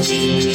expectations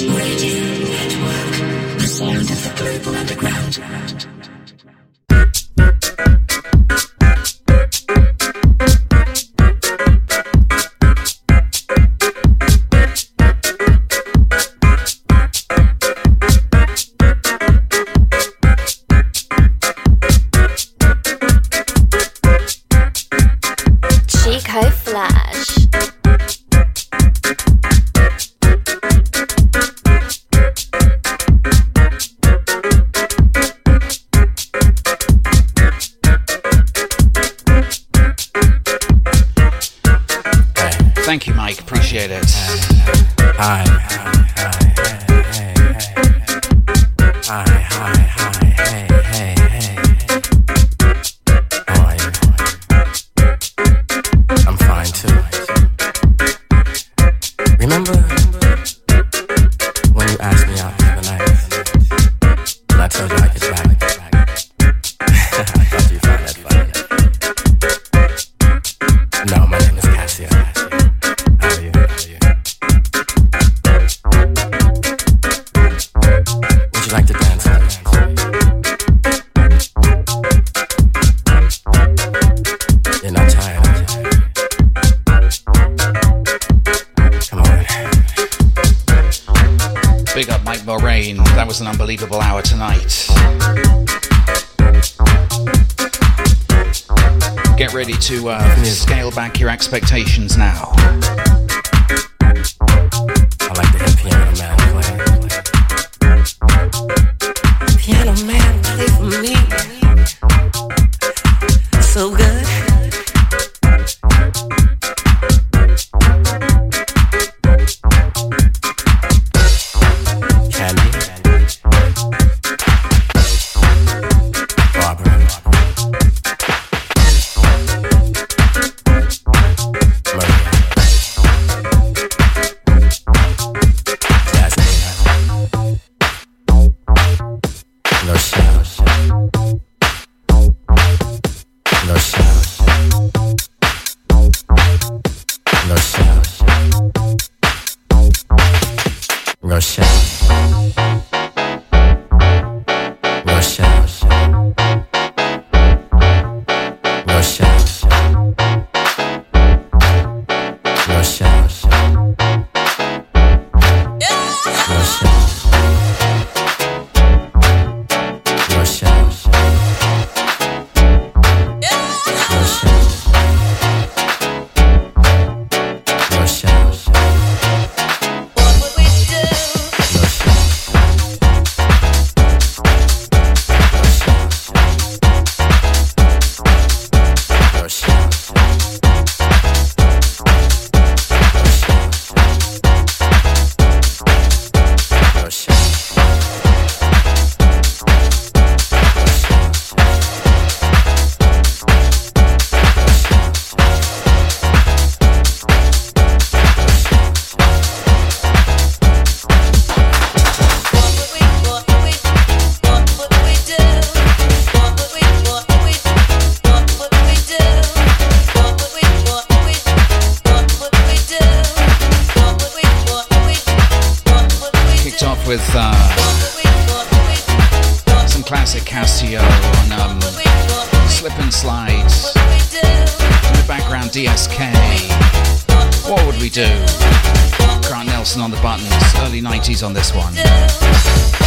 on this one.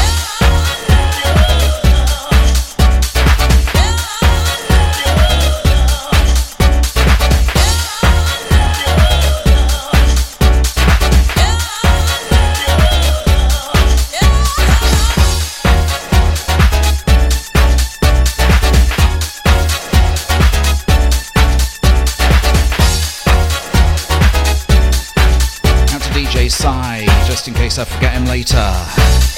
I forget him later.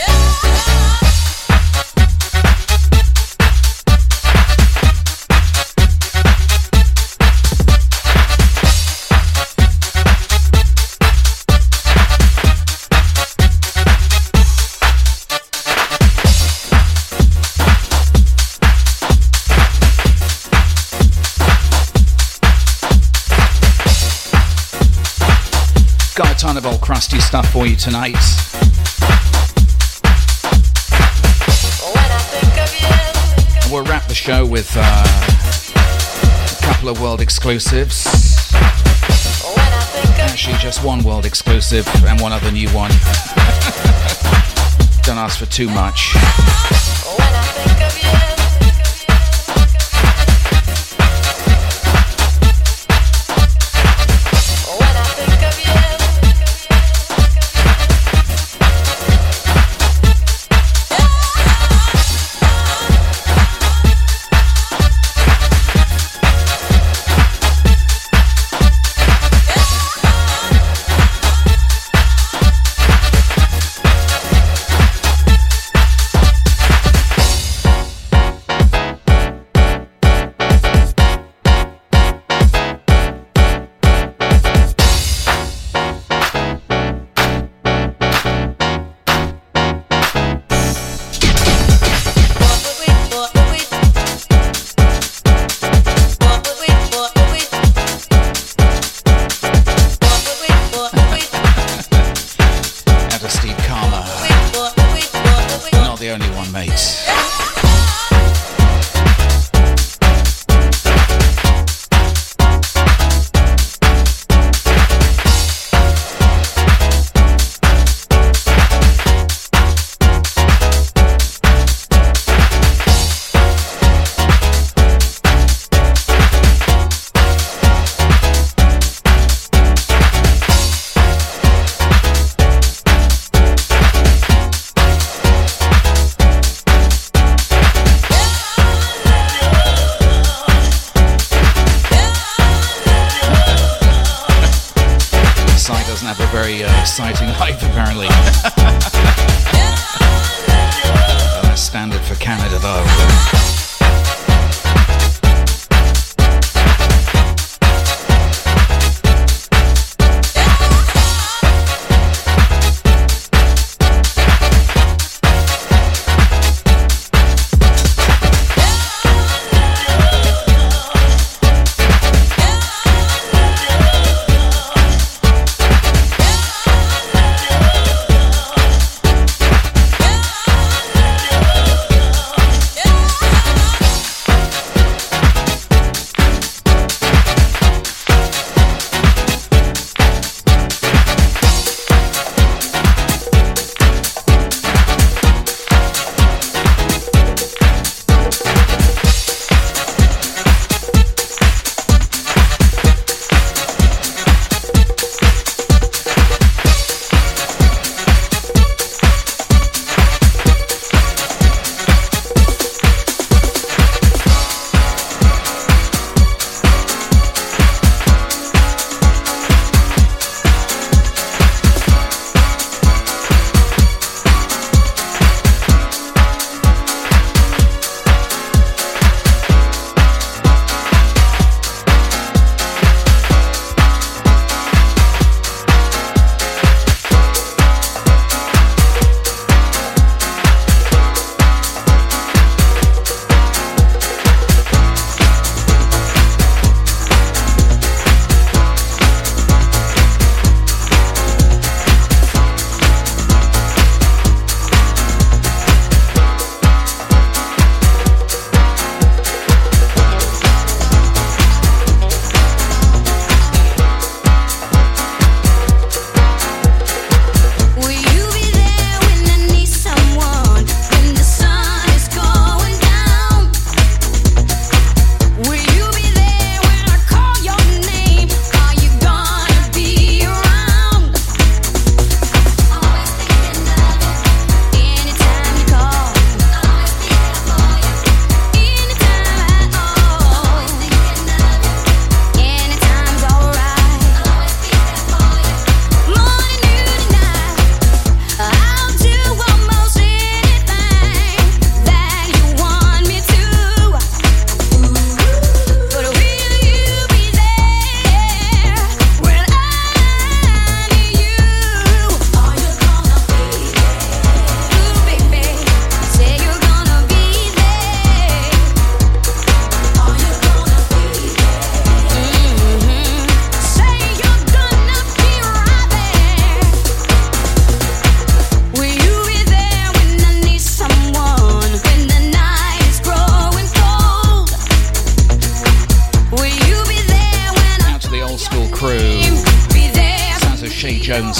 stuff for you tonight. We'll wrap the show with uh, a couple of world exclusives. Actually, just one world exclusive and one other new one. Don't ask for too much.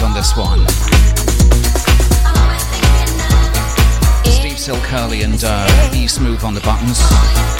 On this one. Steve Silk-Hurley and uh, E Smooth on the buttons.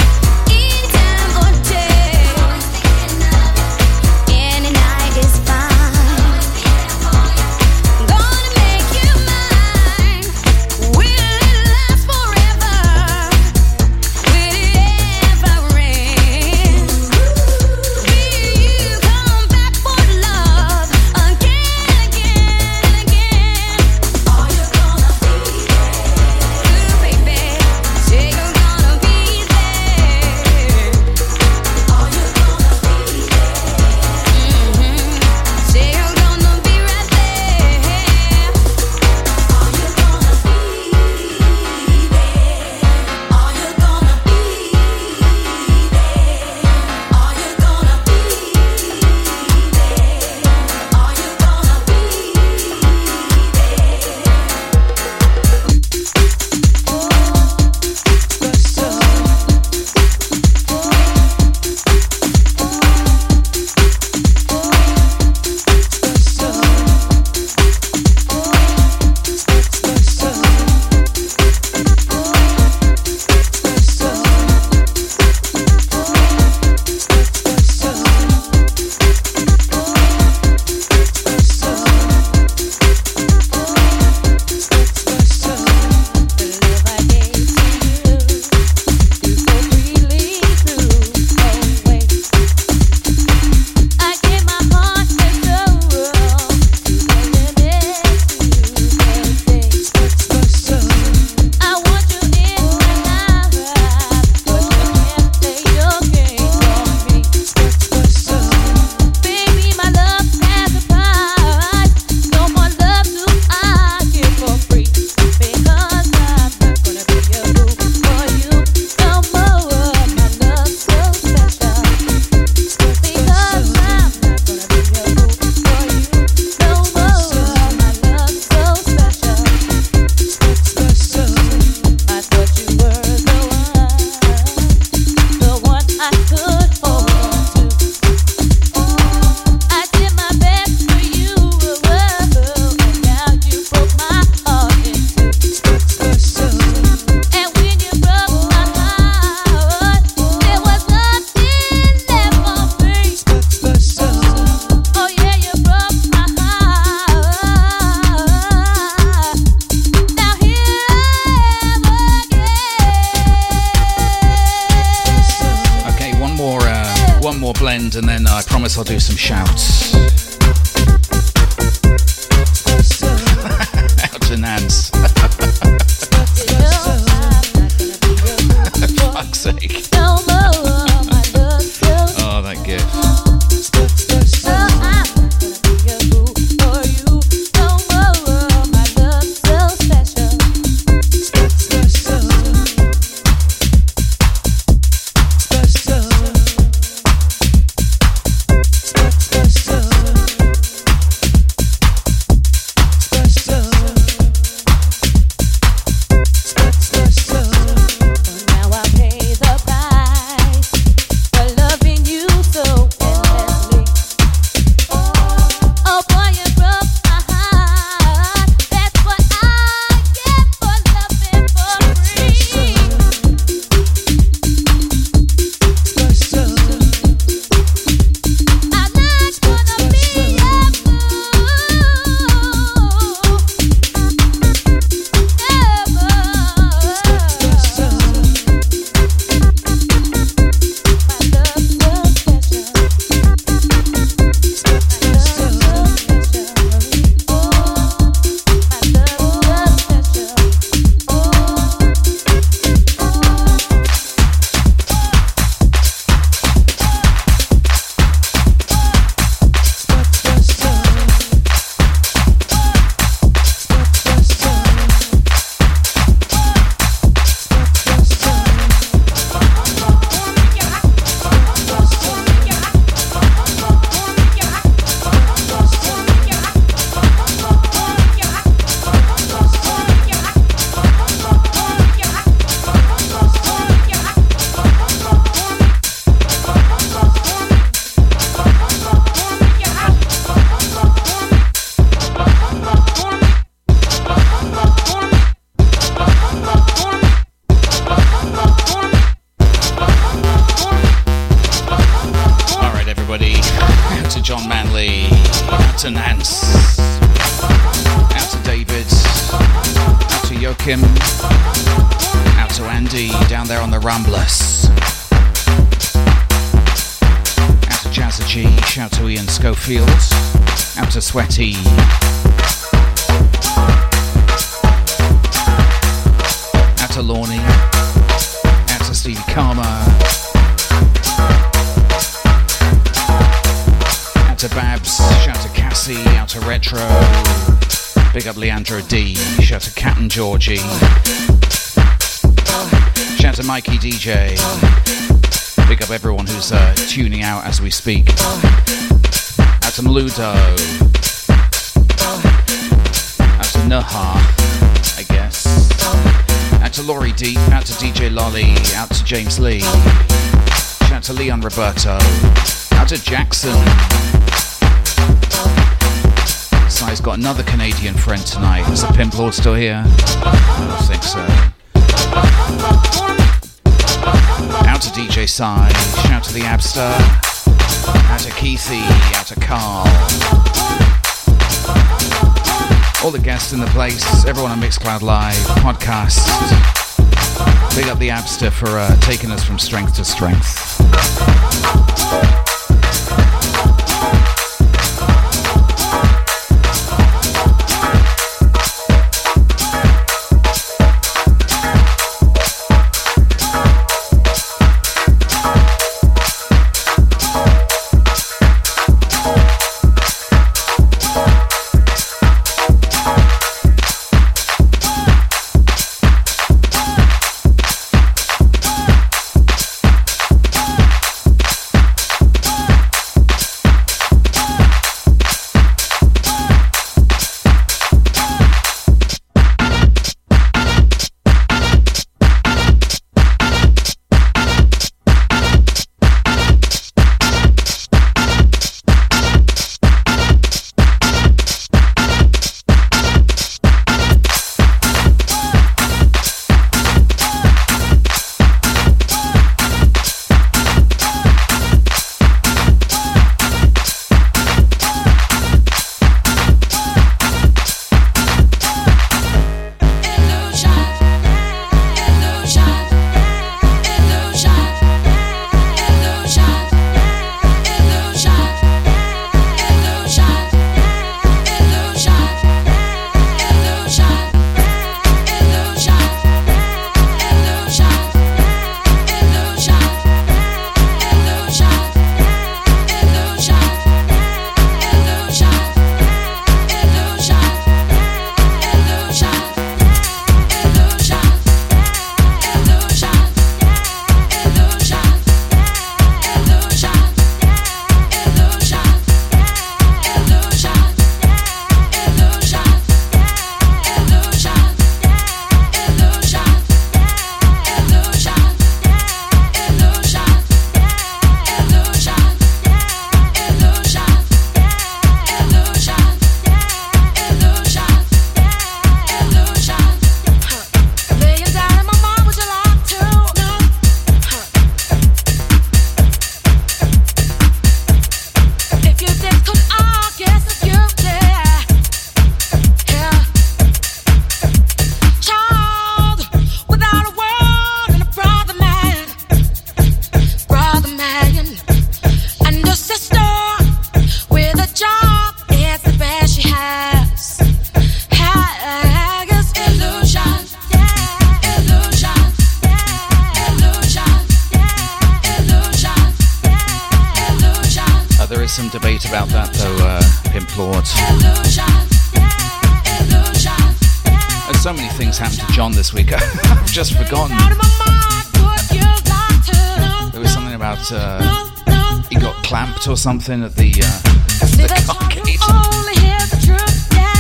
Out to Retro. Big up Leandro D. Shout to Captain Georgie. Shout to Mikey DJ. Big up everyone who's uh, tuning out as we speak. Out to Maludo. Out to Naha, I guess. Out to Laurie D. Out to DJ Lolly. Out to James Lee. Shout to Leon Roberto. Out to Jackson. Sai's got another Canadian friend tonight. Is the Pimp Lord still here? I don't think so. Out to DJ Sai. Shout to the Abster. Out to Keithy. Out to Carl. All the guests in the place. Everyone on Mixcloud Live. Podcast. Big up the Abster for uh, taking us from strength to strength. Or something at the, uh, the carcade.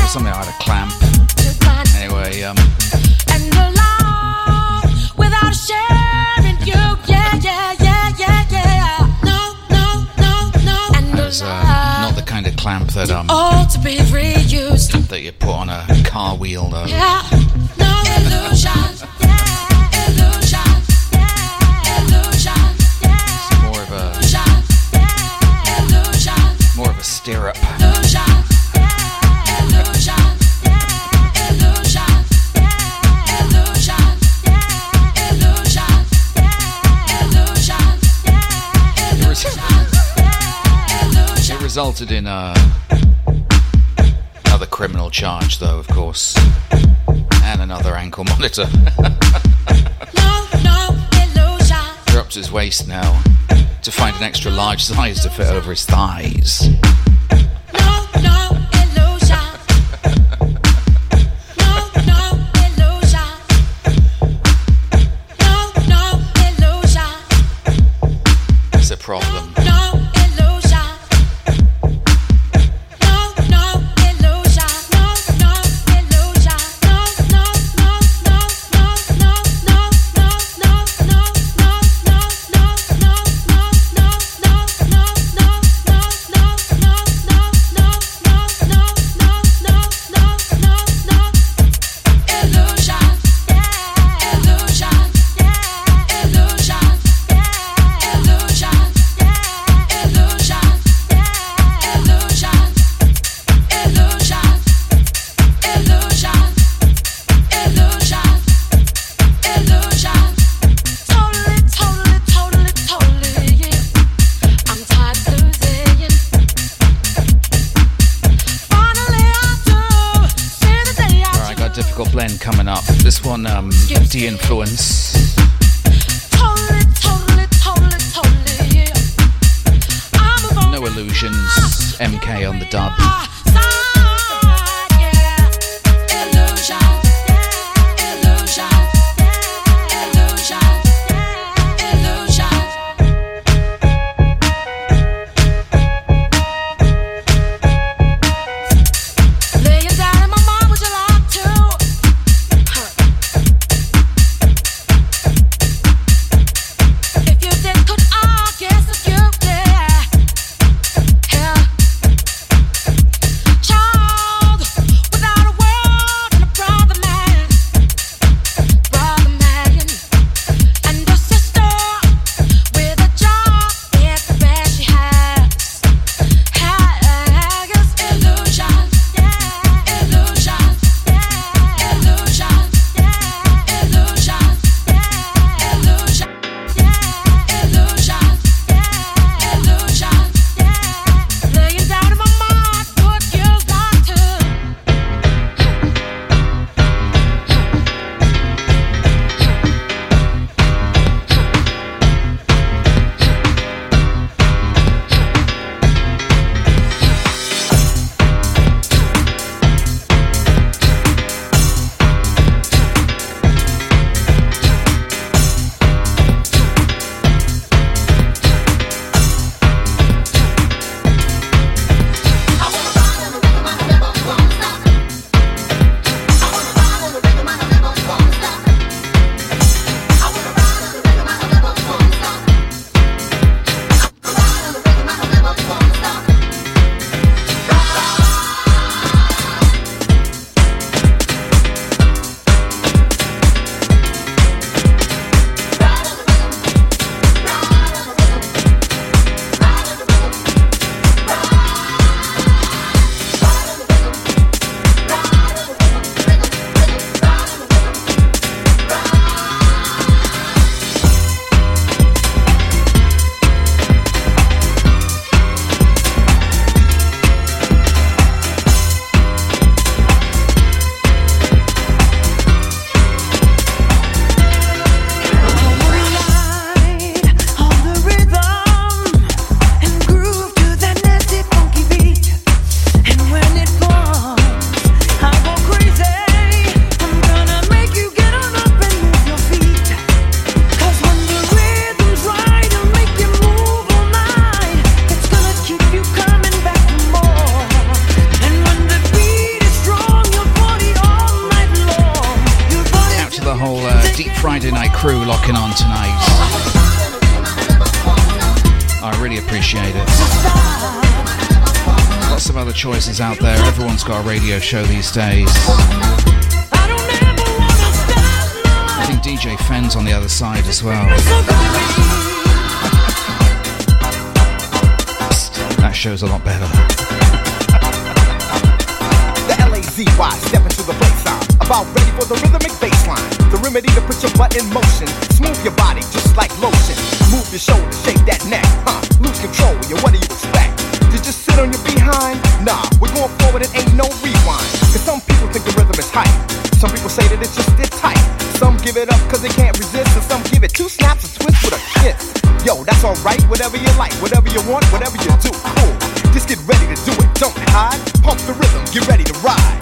Or something like a clamp. Anyway, um. Uh, not the kind of clamp that um that you put on a car wheel though. Yeah. Resulted in uh, another criminal charge, though, of course, and another ankle monitor. Drops his waist now to find an extra large size to fit over his thighs. Influence. Totally, totally, Influence. no illusions, MK on the dub. Show these days. I think DJ Fen's on the other side as well. That show's a lot better. The L-A-Z-Y, step into the place I'm about ready for the rhythmic baseline. The remedy to put your butt in motion. Whatever you like, whatever you want, whatever you do, cool. Just get ready to do it, don't hide. Pump the rhythm, get ready to ride.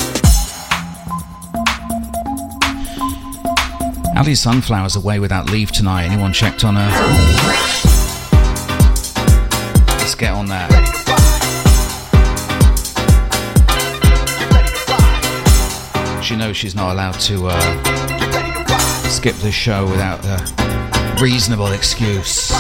Ali Sunflower's away without leave tonight. Anyone checked on her? Let's get on that. She knows she's not allowed to uh, skip the show without a reasonable excuse.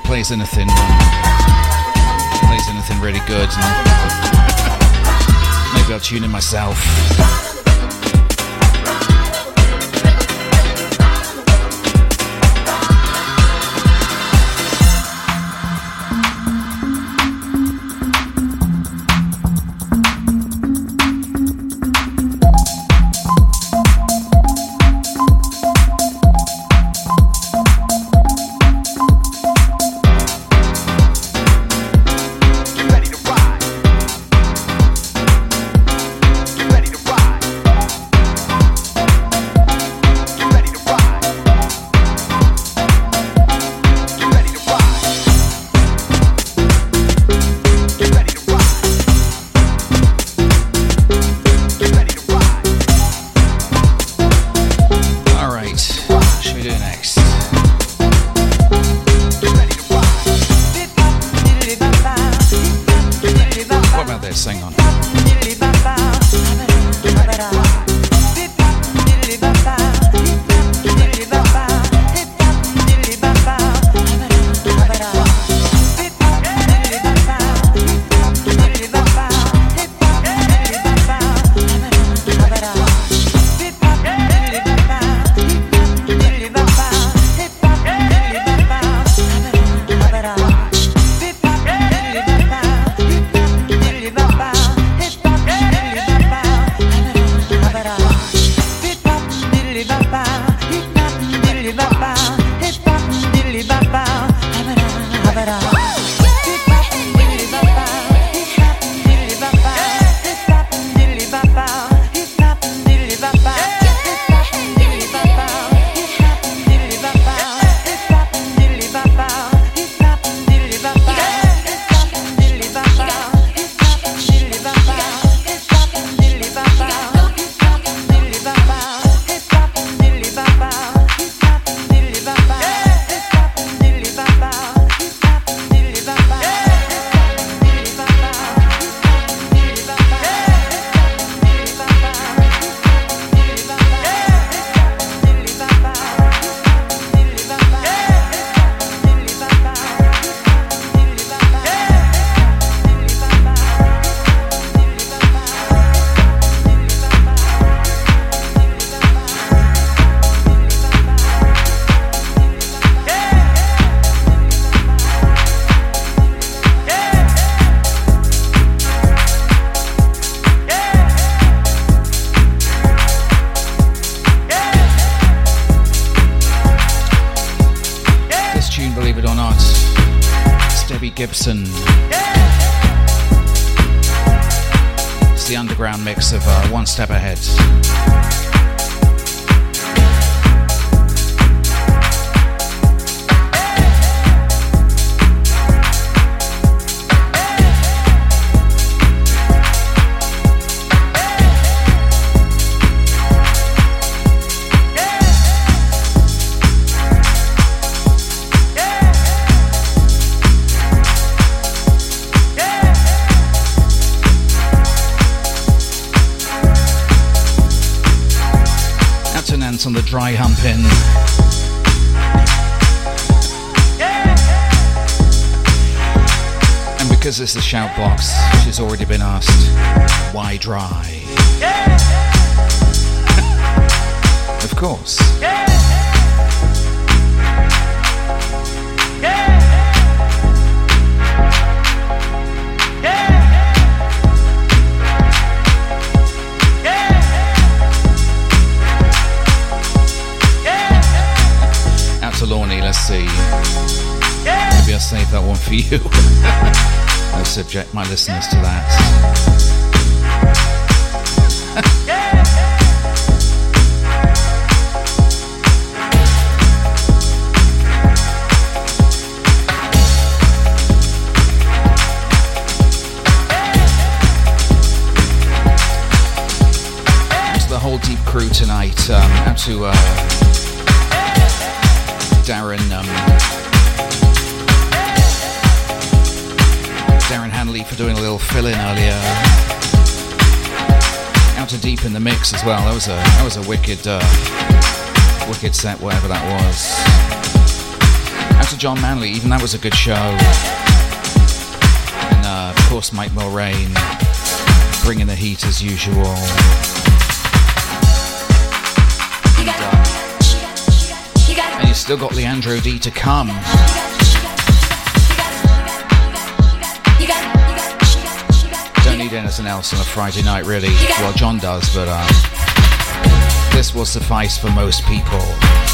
Plays anything, plays anything really good, maybe I'll tune in myself. Shout box, she's already been asked, why dry? of course. let's see. Maybe I'll save that one for you. Subject my listeners to that. whole deep crew tonight. Um, out to uh, Darren um, Darren Hanley for doing a little fill in earlier. Out to deep in the mix as well. That was a that was a wicked uh, wicked set, whatever that was. Out to John Manley, even that was a good show. And uh, of course Mike Mulrain bringing the heat as usual. And you still got Leandro D to come. Anything else on a Friday night, really. Well, John does, but uh, this will suffice for most people.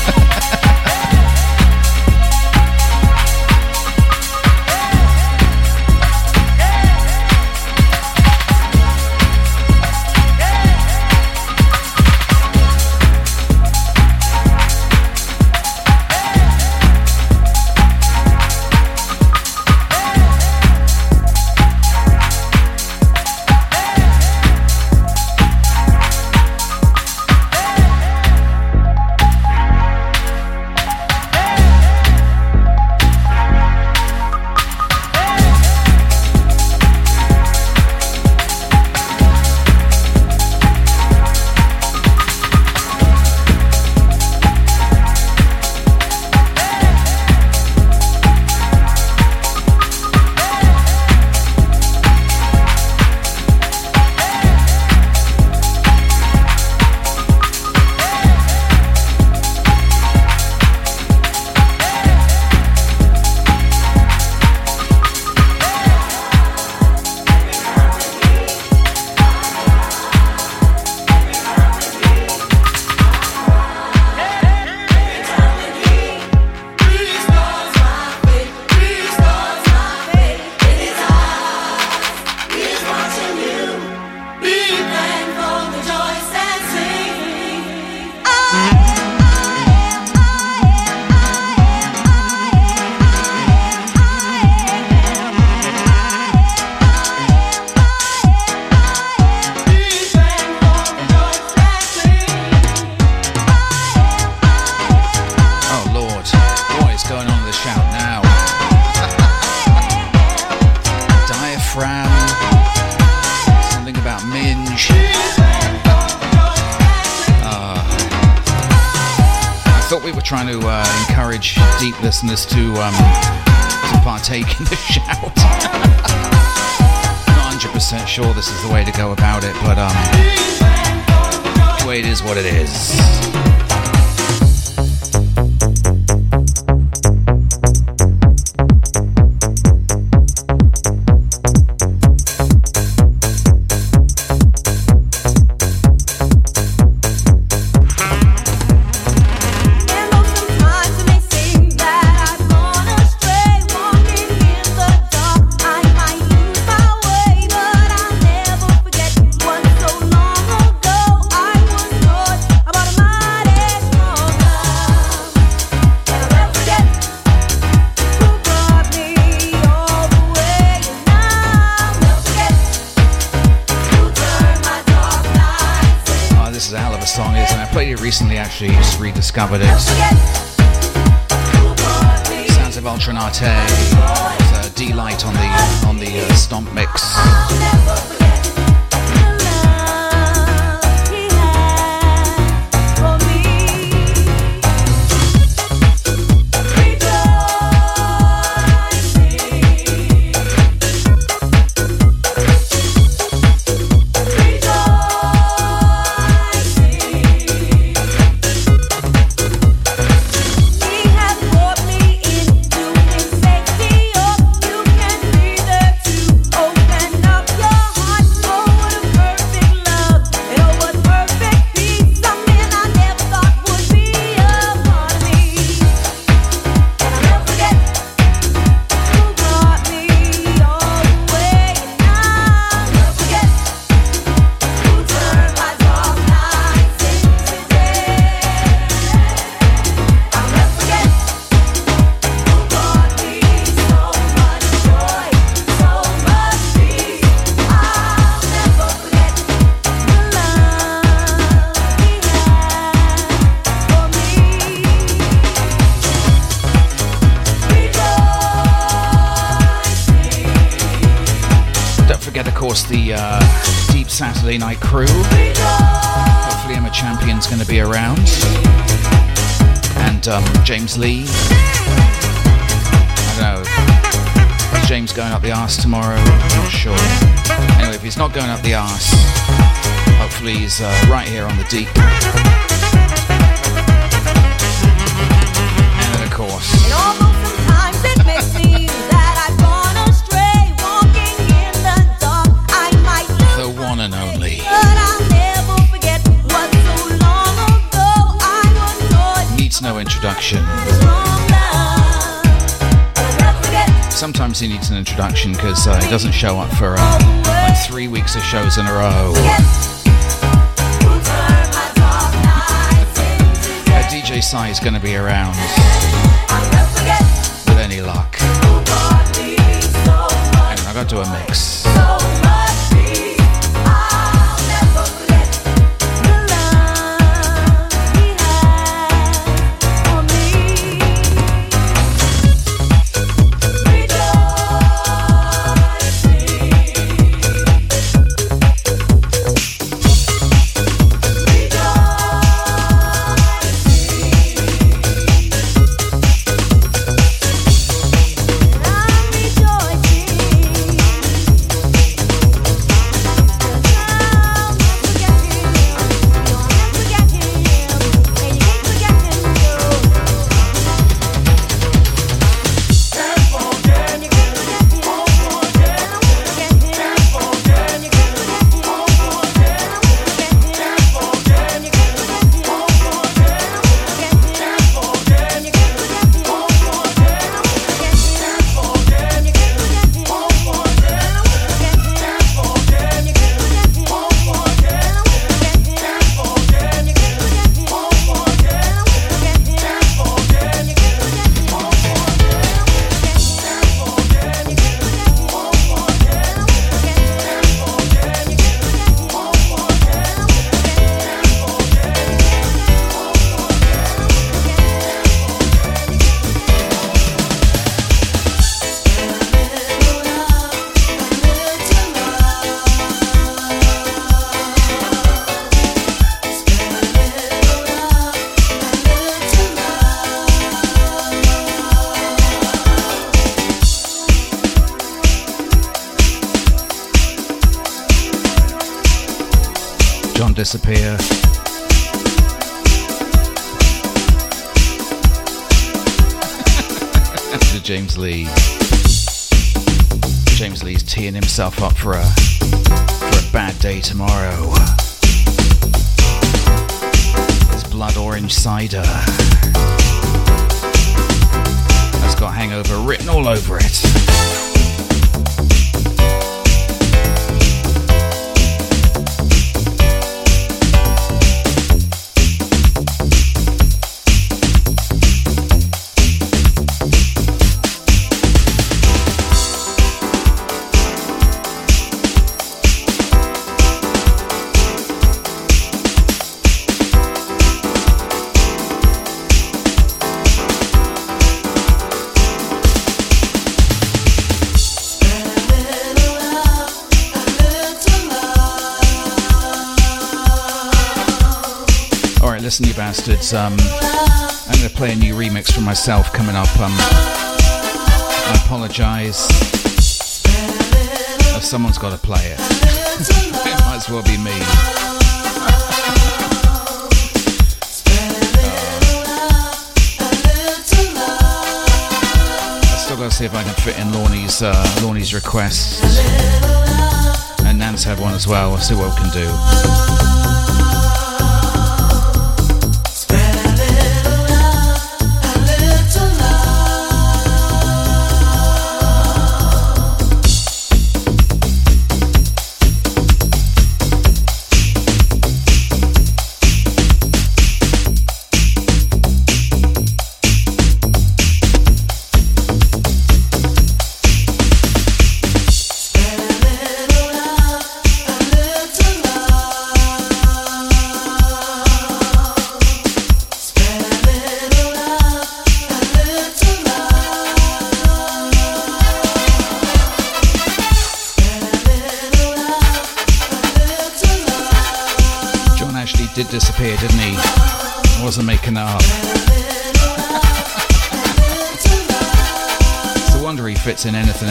Just rediscovered it. James Lee. I don't know. Is James going up the arse tomorrow? Not sure. Anyway, if he's not going up the arse, hopefully he's uh, right here on the deep. Sometimes he needs an introduction because uh, he doesn't show up for uh, like three weeks of shows in a row. DJ Sai is going to be around with any luck. Anyway, I got to a mix. Disappear. to James Lee. James Lee's teeing himself up for a for a bad day tomorrow. His blood orange cider. Um, I'm going to play a new remix for myself coming up. Um, I apologise. If someone's got to play it, it might as well be me. I still got to see if I can fit in Lorne's uh, Lorne's request, and Nance had one as well. We'll see what we can do.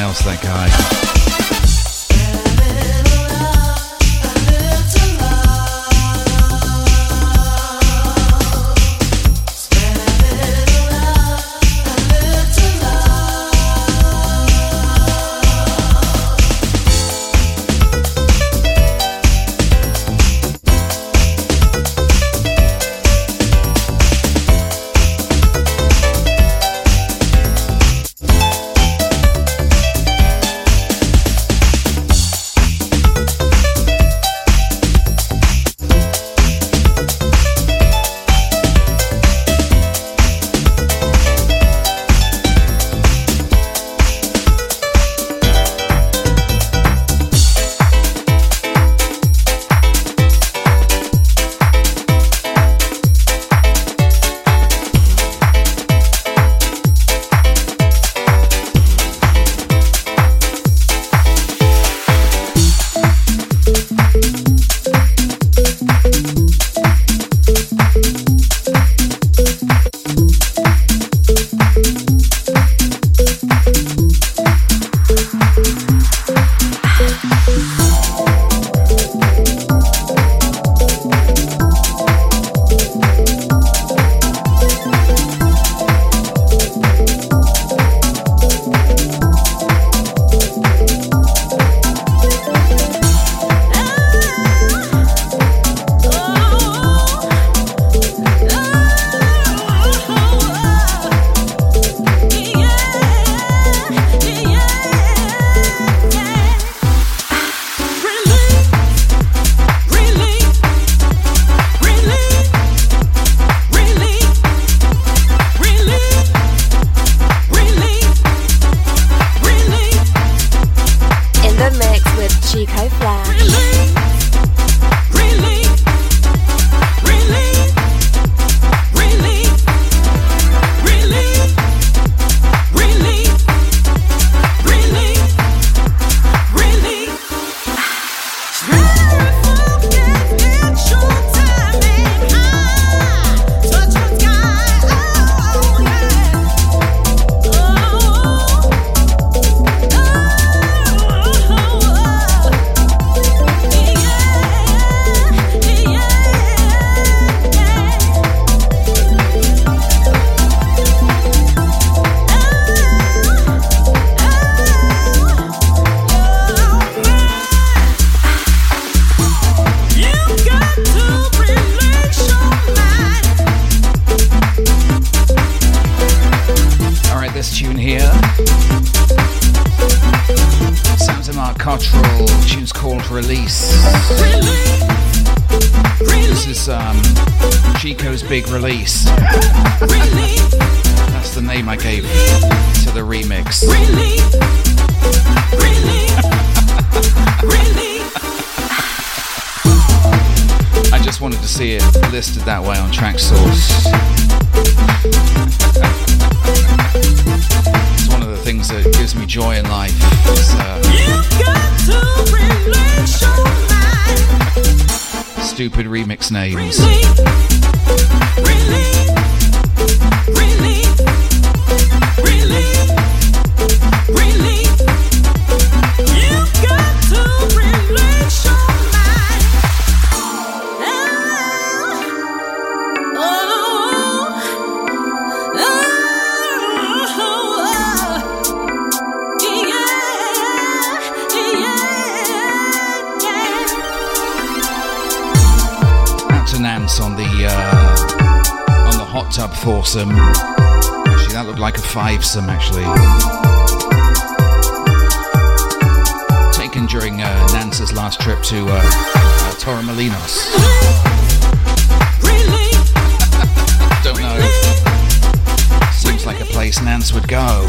else, that guy. here. Sounds of Mark Cottrell. Tune's called Release. This is um, Chico's big release. Release. That's the name I gave to the remix. wanted to see it listed that way on Traxsource. It's one of the things that gives me joy in life. Uh, stupid remix names. Really, really, really, foursome. Actually, that looked like a fivesome, actually. Taken during uh, Nance's last trip to uh, uh, Torremolinos. Don't know. Seems like a place Nance would go.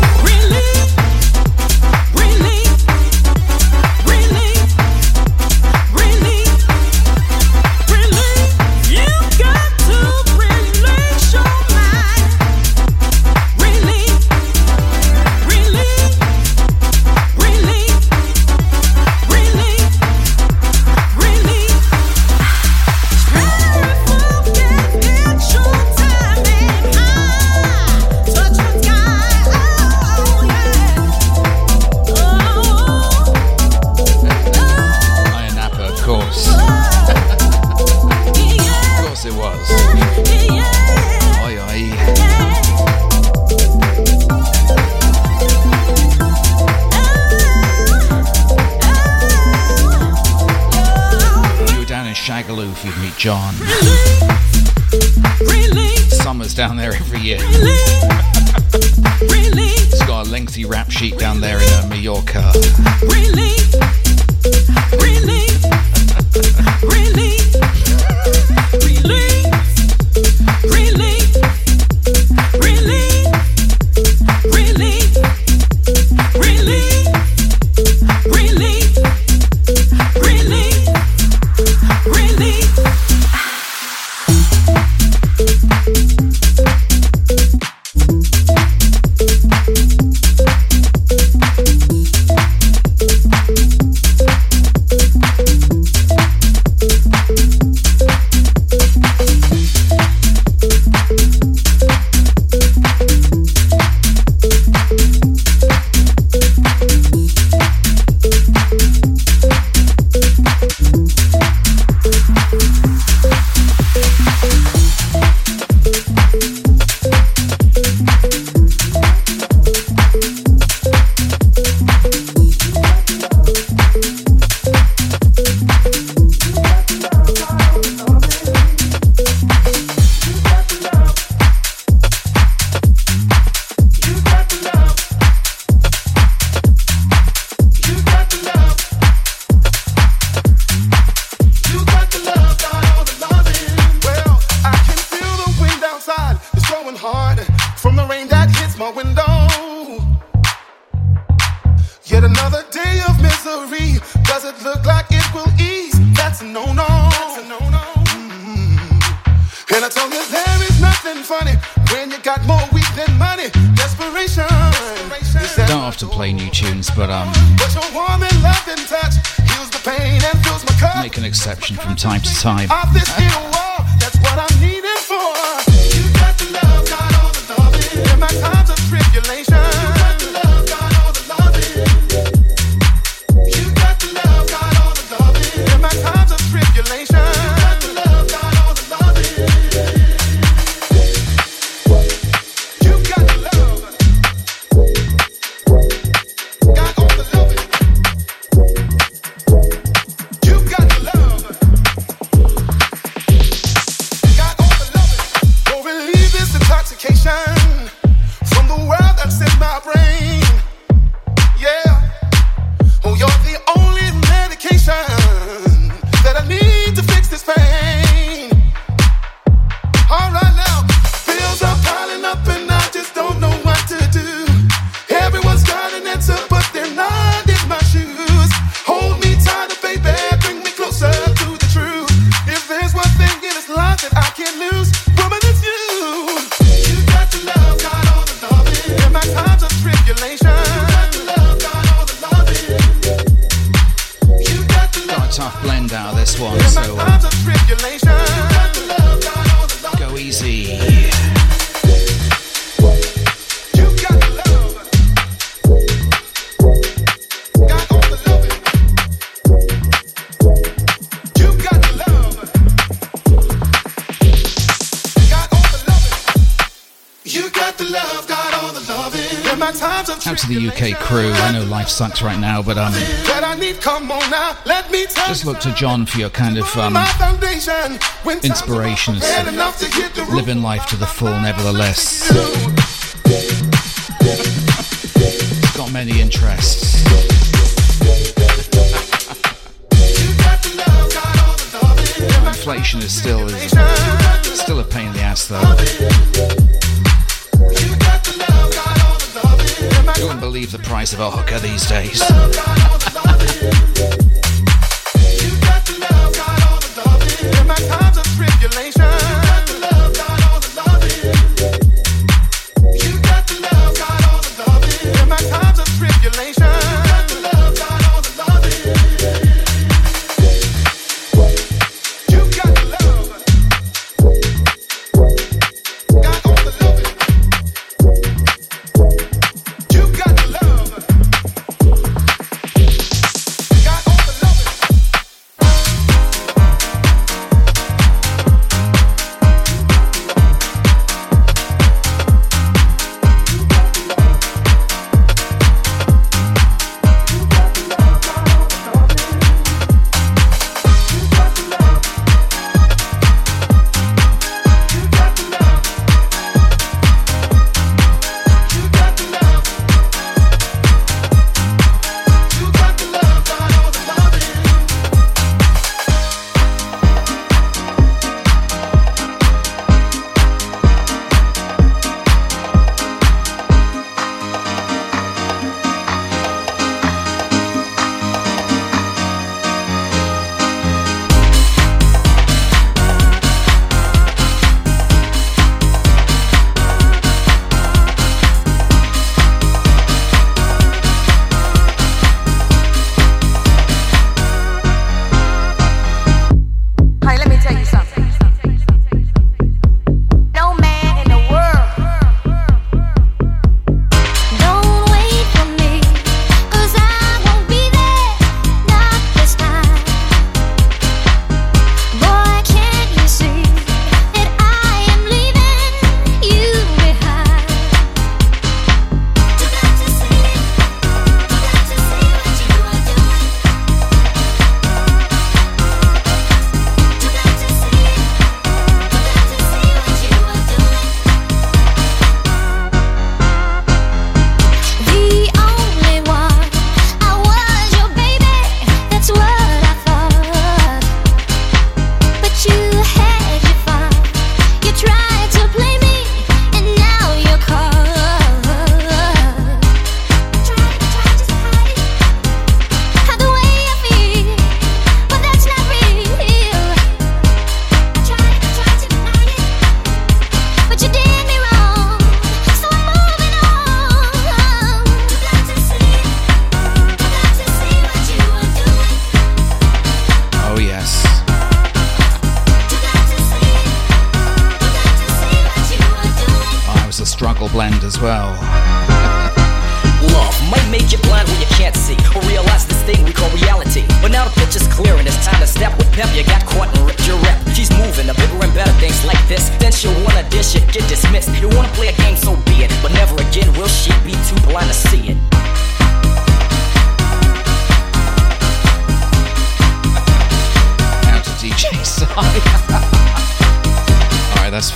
Tough blend out of this one. So uh, the UK crew. I know life sucks right now, but um, just look to John for your kind of um, inspirations. Living life to the full, nevertheless. He's got many interests. Inflation is still is still a pain in the ass, though. You wouldn't believe the price of a hooker these days.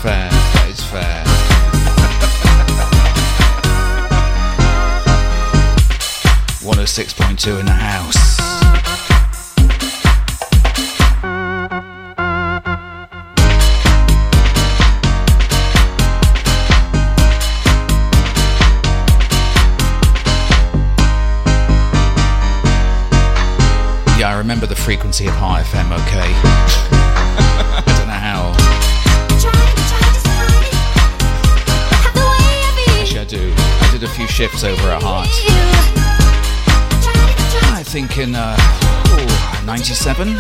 think in uh, ooh, 97.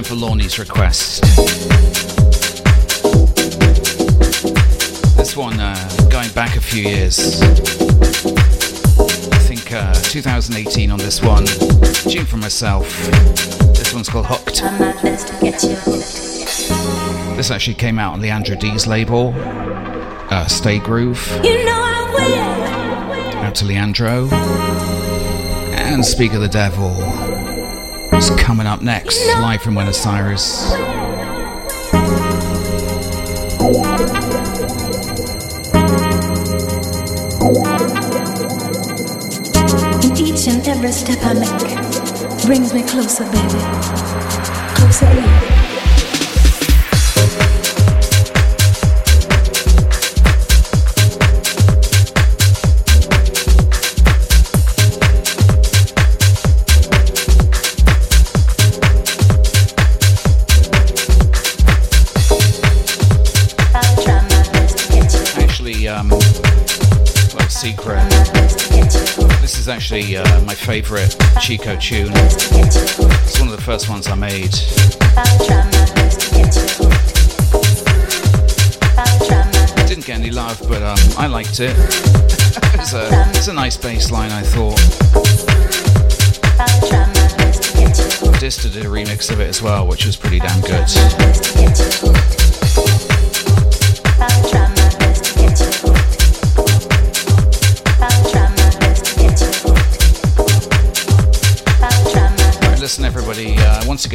For Lorne's request. This one uh, going back a few years. I think uh, 2018 on this one. Tune for myself. This one's called Hooked. This actually came out on Leandro D's label, uh, Stay Groove. You know I will. Out to Leandro. And Speak of the Devil is coming up next, live from Buenos Aires. Each and every step I make brings me closer, baby. Closer to actually uh, my favorite Chico tune. It's one of the first ones I made. Didn't get any love, but um, I liked it. it's, a, it's a nice bass line, I thought. Dista did a remix of it as well, which was pretty damn good.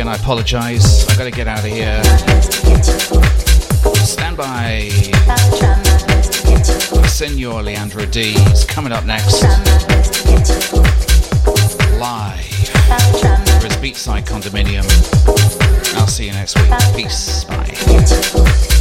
Again, I apologize. I've gotta get out of here. Stand by. Senor Leandro D is coming up next. Live for his Beatside Condominium. I'll see you next week. Peace. Bye.